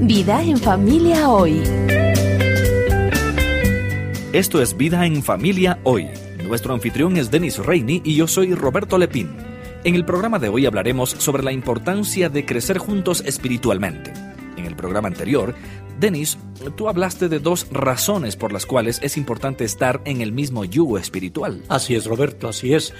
Vida en familia hoy. Esto es Vida en familia hoy. Nuestro anfitrión es Denis Reini y yo soy Roberto Lepín. En el programa de hoy hablaremos sobre la importancia de crecer juntos espiritualmente. En el programa anterior, Denis, tú hablaste de dos razones por las cuales es importante estar en el mismo yugo espiritual. Así es, Roberto, así es.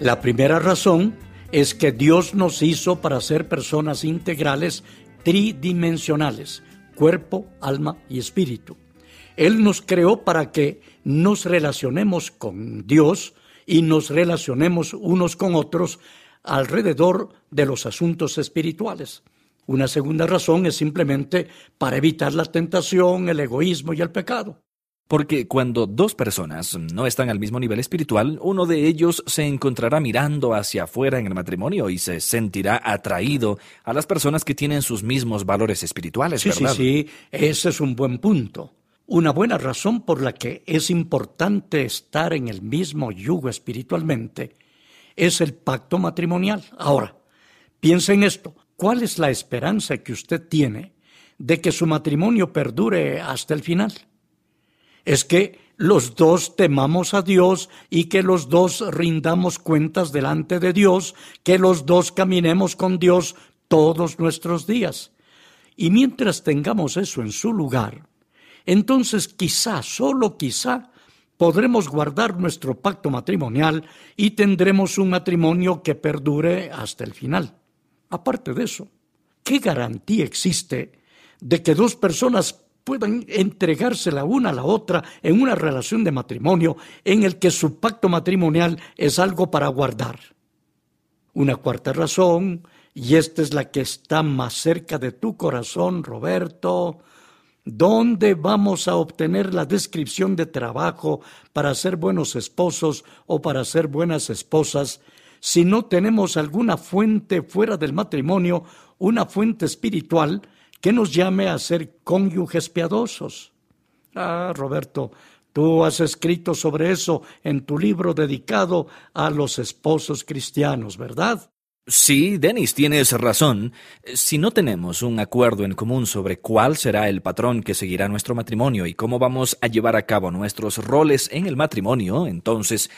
La primera razón es que Dios nos hizo para ser personas integrales tridimensionales, cuerpo, alma y espíritu. Él nos creó para que nos relacionemos con Dios y nos relacionemos unos con otros alrededor de los asuntos espirituales. Una segunda razón es simplemente para evitar la tentación, el egoísmo y el pecado. Porque cuando dos personas no están al mismo nivel espiritual, uno de ellos se encontrará mirando hacia afuera en el matrimonio y se sentirá atraído a las personas que tienen sus mismos valores espirituales, sí, ¿verdad? Sí, sí, ese es un buen punto. Una buena razón por la que es importante estar en el mismo yugo espiritualmente es el pacto matrimonial. Ahora, piensa en esto. ¿Cuál es la esperanza que usted tiene de que su matrimonio perdure hasta el final? Es que los dos temamos a Dios y que los dos rindamos cuentas delante de Dios, que los dos caminemos con Dios todos nuestros días. Y mientras tengamos eso en su lugar, entonces quizá, solo quizá, podremos guardar nuestro pacto matrimonial y tendremos un matrimonio que perdure hasta el final. Aparte de eso, ¿qué garantía existe de que dos personas puedan entregarse la una a la otra en una relación de matrimonio en el que su pacto matrimonial es algo para guardar. Una cuarta razón, y esta es la que está más cerca de tu corazón, Roberto, ¿dónde vamos a obtener la descripción de trabajo para ser buenos esposos o para ser buenas esposas si no tenemos alguna fuente fuera del matrimonio, una fuente espiritual que nos llame a ser cónyuges piadosos. Ah, Roberto, tú has escrito sobre eso en tu libro dedicado a los esposos cristianos, ¿verdad? Sí, Denis, tienes razón. Si no tenemos un acuerdo en común sobre cuál será el patrón que seguirá nuestro matrimonio y cómo vamos a llevar a cabo nuestros roles en el matrimonio, entonces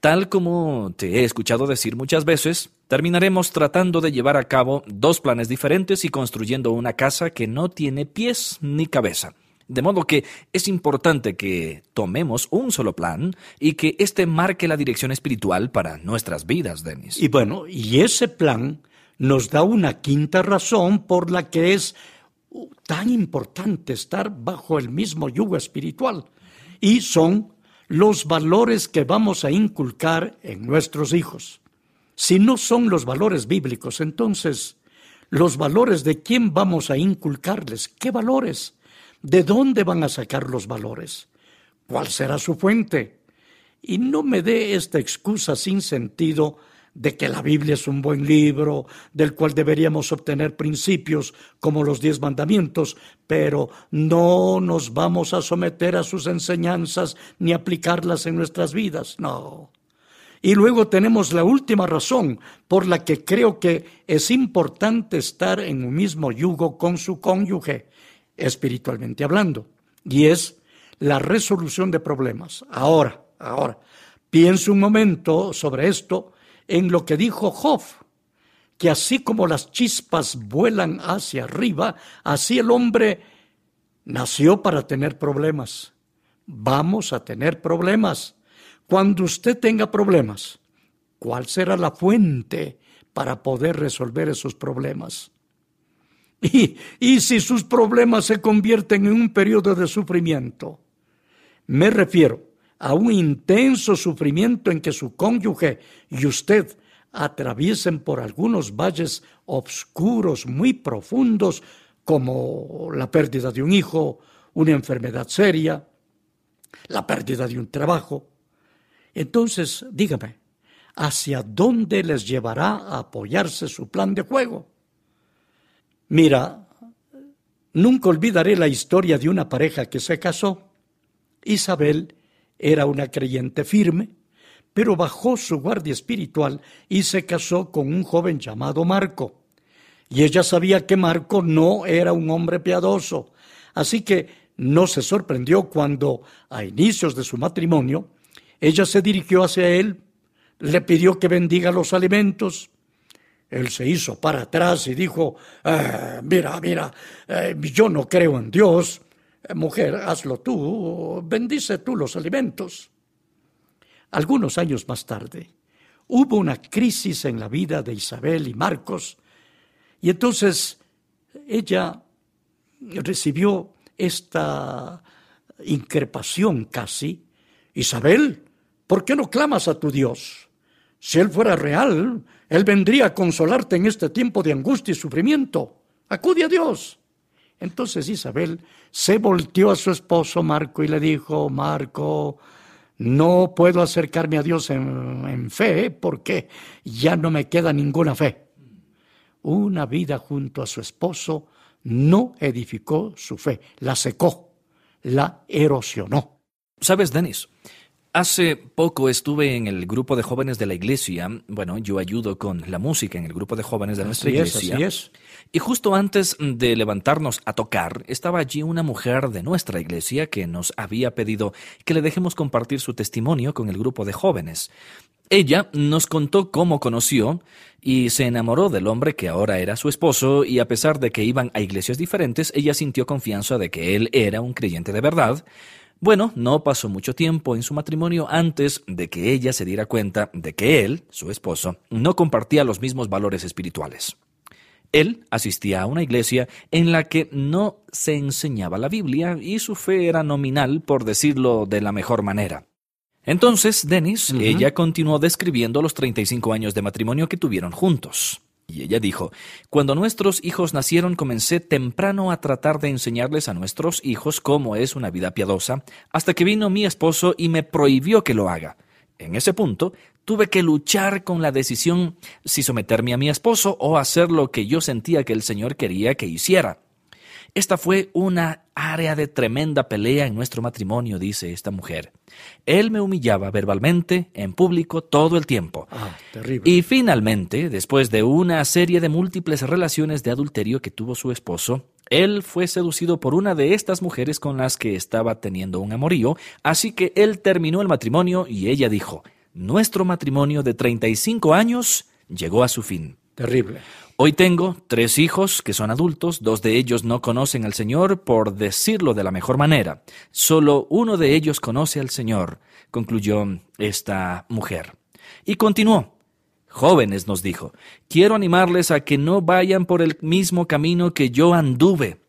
Tal como te he escuchado decir muchas veces, terminaremos tratando de llevar a cabo dos planes diferentes y construyendo una casa que no tiene pies ni cabeza. De modo que es importante que tomemos un solo plan y que éste marque la dirección espiritual para nuestras vidas, Denis. Y bueno, y ese plan nos da una quinta razón por la que es tan importante estar bajo el mismo yugo espiritual. Y son los valores que vamos a inculcar en nuestros hijos. Si no son los valores bíblicos, entonces, los valores de quién vamos a inculcarles, qué valores, de dónde van a sacar los valores, cuál será su fuente. Y no me dé esta excusa sin sentido de que la Biblia es un buen libro, del cual deberíamos obtener principios como los diez mandamientos, pero no nos vamos a someter a sus enseñanzas ni aplicarlas en nuestras vidas, no. Y luego tenemos la última razón por la que creo que es importante estar en un mismo yugo con su cónyuge, espiritualmente hablando, y es la resolución de problemas. Ahora, ahora, pienso un momento sobre esto en lo que dijo Job, que así como las chispas vuelan hacia arriba, así el hombre nació para tener problemas. Vamos a tener problemas. Cuando usted tenga problemas, ¿cuál será la fuente para poder resolver esos problemas? Y, si sus problemas se convierten en un periodo de sufrimiento, me refiero a un intenso sufrimiento en que su cónyuge y usted atraviesen por algunos valles oscuros muy profundos, como la pérdida de un hijo, una enfermedad seria, la pérdida de un trabajo. Entonces, dígame, ¿hacia dónde les llevará a apoyarse su plan de juego? Mira, nunca olvidaré la historia de una pareja que se casó. Isabel era una creyente firme, pero bajó su guardia espiritual y se casó con un joven llamado Marco. Y ella sabía que Marco no era un hombre piadoso. Así que no se sorprendió cuando, a inicios de su matrimonio, ella se dirigió hacia él, le pidió que bendiga los alimentos. Él se hizo para atrás y dijo, ah, mira, mira, eh, yo no creo en Dios. Eh, mujer, hazlo tú, bendice tú los alimentos. Algunos años más tarde, hubo una crisis en la vida de Isabel y Marcos, y entonces ella recibió esta increpación casi, Isabel, ¿por qué no clamas a tu Dios? Si Él fuera real, Él vendría a consolarte en este tiempo de angustia y sufrimiento. Acude a Dios. Entonces Isabel se volteó a su esposo Marco y le dijo, Marco, no puedo acercarme a Dios en, en, fe porque ya no me queda ninguna fe. Una vida junto a su esposo no edificó su fe, la secó, la erosionó. ¿Sabes, Denis? Hace poco estuve en el grupo de jóvenes de la iglesia. Bueno, yo ayudo con la música en el grupo de jóvenes de nuestra iglesia. así es. Y justo antes de levantarnos a tocar, estaba allí una mujer de nuestra iglesia que nos había pedido que le dejemos compartir su testimonio con el grupo de jóvenes. Ella nos contó cómo conoció y se enamoró del hombre que ahora era su esposo y a pesar de que iban a iglesias diferentes, ella sintió confianza de que él era un creyente de verdad bueno, no pasó mucho tiempo en su matrimonio antes de que ella se diera cuenta de que él, su esposo, no compartía los mismos valores espirituales. Él asistía a una iglesia en la que no se enseñaba la Biblia y su fe era nominal, por decirlo de la mejor manera. Entonces, Dennis, ella continuó describiendo los 35 años de matrimonio que tuvieron juntos. Y ella dijo, Cuando nuestros hijos nacieron comencé temprano a tratar de enseñarles a nuestros hijos cómo es una vida piadosa, hasta que vino mi esposo y me prohibió que lo haga. En ese punto, tuve que luchar con la decisión si someterme a mi esposo o hacer lo que yo sentía que el Señor quería que hiciera. Esta fue una área de tremenda pelea en nuestro matrimonio, dice esta mujer. Él me humillaba verbalmente, en público, todo el tiempo. Ah, terrible. Y finalmente, después de una serie de múltiples relaciones de adulterio que tuvo su esposo, él fue seducido por una de estas mujeres con las que estaba teniendo un amorío, así que él terminó el matrimonio y ella dijo, nuestro matrimonio de 35 años llegó a su fin. Terrible. Hoy tengo tres hijos que son adultos, dos de ellos no conocen al Señor, por decirlo de la mejor manera. Solo uno de ellos conoce al Señor, concluyó esta mujer. Y continuó. Jóvenes, nos dijo, quiero animarles a que no vayan por el mismo camino que yo anduve.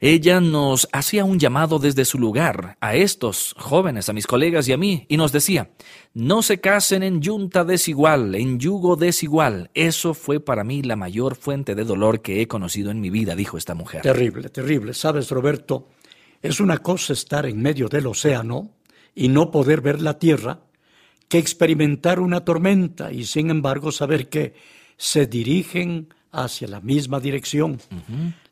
Ella nos hacía un llamado desde su lugar a estos jóvenes, a mis colegas y a mí, y nos decía, no se casen en yunta desigual, en yugo desigual. Eso fue para mí la mayor fuente de dolor que he conocido en mi vida, dijo esta mujer. Terrible, terrible. Sabes, Roberto, es una cosa estar en medio del océano y no poder ver la tierra, que experimentar una tormenta y sin embargo saber que se dirigen hacia la misma dirección,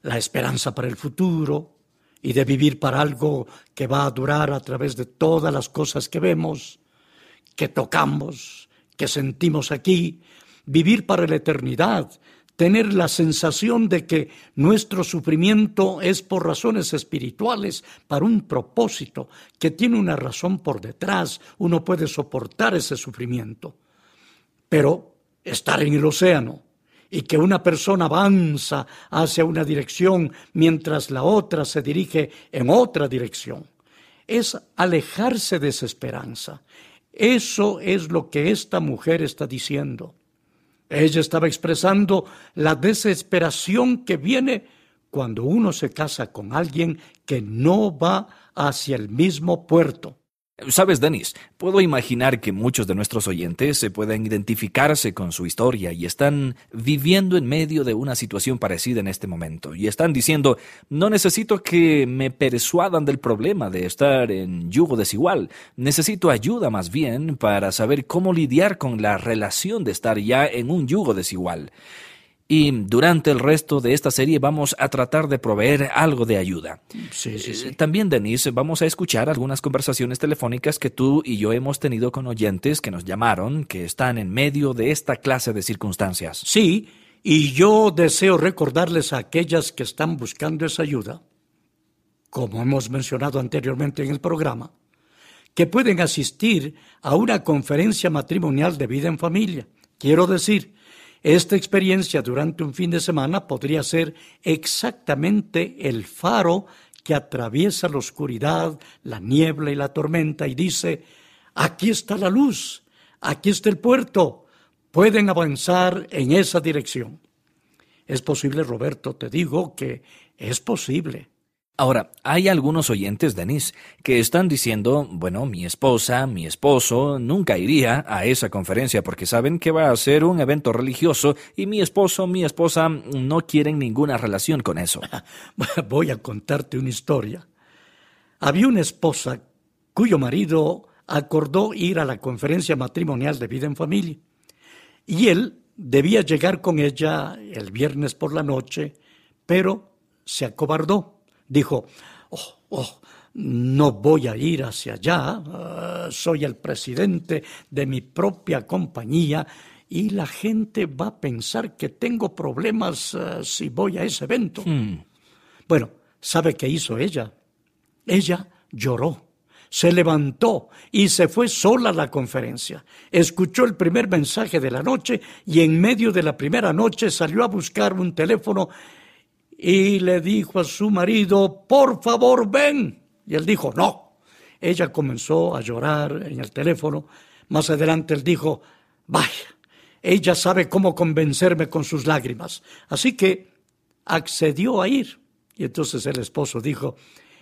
la esperanza para el futuro y de vivir para algo que va a durar a través de todas las cosas que vemos, que tocamos, que sentimos aquí, vivir para la eternidad, tener la sensación de que nuestro sufrimiento es por razones espirituales, para un propósito, que tiene una razón por detrás, uno puede soportar ese sufrimiento. Pero estar en el océano, y que una persona avanza hacia una dirección mientras la otra se dirige en otra dirección. Es alejarse de esa esperanza. Eso es lo que esta mujer está diciendo. Ella estaba expresando la desesperación que viene cuando uno se casa con alguien que no va hacia el mismo puerto. Sabes, Denis, puedo imaginar que muchos de nuestros oyentes se puedan identificarse con su historia y están viviendo en medio de una situación parecida en este momento y están diciendo, no necesito que me persuadan del problema de estar en yugo desigual, necesito ayuda más bien para saber cómo lidiar con la relación de estar ya en un yugo desigual. Y durante el resto de esta serie vamos a tratar de proveer algo de ayuda. Sí, sí, sí. Eh, también, Denise, vamos a escuchar algunas conversaciones telefónicas que tú y yo hemos tenido con oyentes que nos llamaron, que están en medio de esta clase de circunstancias. Sí, Y yo deseo recordarles a aquellas que están buscando esa ayuda, como hemos mencionado anteriormente en el programa, que pueden asistir a una conferencia matrimonial de vida en familia. Quiero decir, esta experiencia durante un fin de semana podría ser exactamente el faro que atraviesa la oscuridad, la niebla y la tormenta y dice, aquí está la luz, aquí está el puerto, pueden avanzar en esa dirección. Es posible, Roberto, te digo que es posible. Ahora, hay algunos oyentes, Denis, que están diciendo, bueno, mi esposa, mi esposo, nunca iría a esa conferencia porque saben que va a ser un evento religioso y mi esposo, mi esposa no quieren ninguna relación con eso. Voy a contarte una historia. Había una esposa cuyo marido acordó ir a la conferencia matrimonial de vida en familia y él debía llegar con ella el viernes por la noche, pero se acobardó dijo, oh, oh, no voy a ir hacia allá, ah, soy el presidente de mi propia compañía y la gente va a pensar que tengo problemas ah, si voy a ese evento. Hmm. Bueno, ¿sabe qué hizo ella? Ella lloró se levantó y se fue sola a la conferencia. Escuchó el primer mensaje de la noche y en medio de la primera noche salió a buscar un teléfono y le dijo a su marido, por favor, ven. Y él dijo, no. Ella comenzó a llorar en el teléfono. Más adelante él dijo, vaya, ella sabe cómo convencerme con sus lágrimas. Así que accedió a ir. Y entonces el esposo dijo,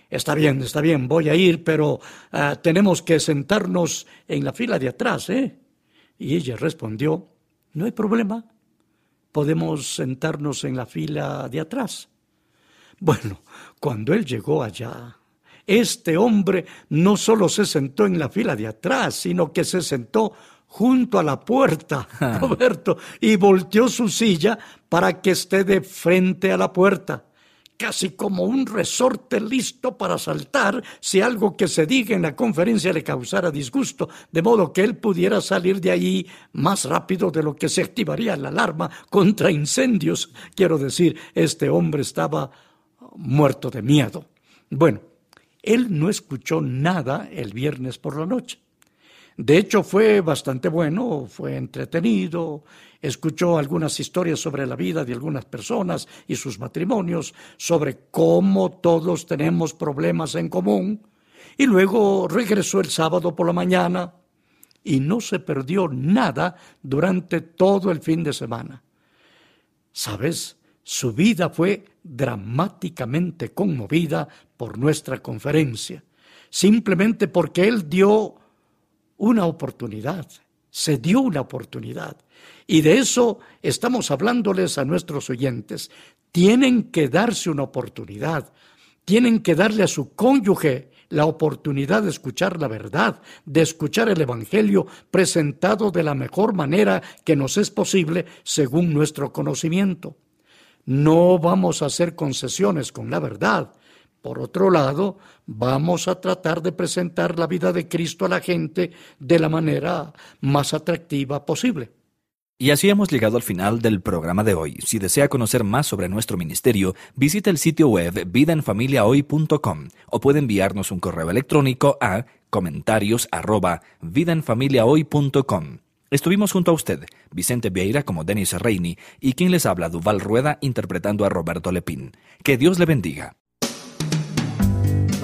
está bien, está bien, voy a ir, pero ah, tenemos que sentarnos en la fila de atrás, ¿eh? Y ella respondió, no hay problema, podemos sentarnos en la fila de atrás. Bueno, cuando él llegó allá, este hombre no solo se sentó en la fila de atrás, sino que se sentó junto a la puerta, Roberto, y volteó su silla para que esté de frente a la puerta casi como un resorte listo para saltar si algo que se diga en la conferencia le causara disgusto, de modo que él pudiera salir de allí más rápido de lo que se activaría la alarma contra incendios. Quiero decir, este hombre estaba muerto de miedo. Bueno, él no escuchó nada el viernes por la noche. De hecho, fue bastante bueno, fue entretenido, escuchó algunas historias sobre la vida de algunas personas y sus matrimonios, sobre cómo todos tenemos problemas en común, y luego regresó el sábado por la mañana y no se perdió nada durante todo el fin de semana. ¿Sabes? Su vida fue dramáticamente conmovida por nuestra conferencia, simplemente porque él dio una oportunidad, se dio una oportunidad. Y de eso estamos hablándoles a nuestros oyentes. Tienen que darse una oportunidad, tienen que darle a su cónyuge la oportunidad de escuchar la verdad, de escuchar el Evangelio presentado de la mejor manera que nos es posible según nuestro conocimiento. No vamos a hacer concesiones con la verdad, por otro lado, vamos a tratar de presentar la vida de Cristo a la gente de la manera más atractiva posible. Y así hemos llegado al final del programa de hoy. Si desea conocer más sobre nuestro ministerio, visite el sitio web vidaenfamiliahoy.com o puede enviarnos un correo electrónico a comentarios arroba Estuvimos junto a usted, Vicente Vieira como Denis Reini y quien les habla Duval Rueda interpretando a Roberto Lepín. Que Dios le bendiga.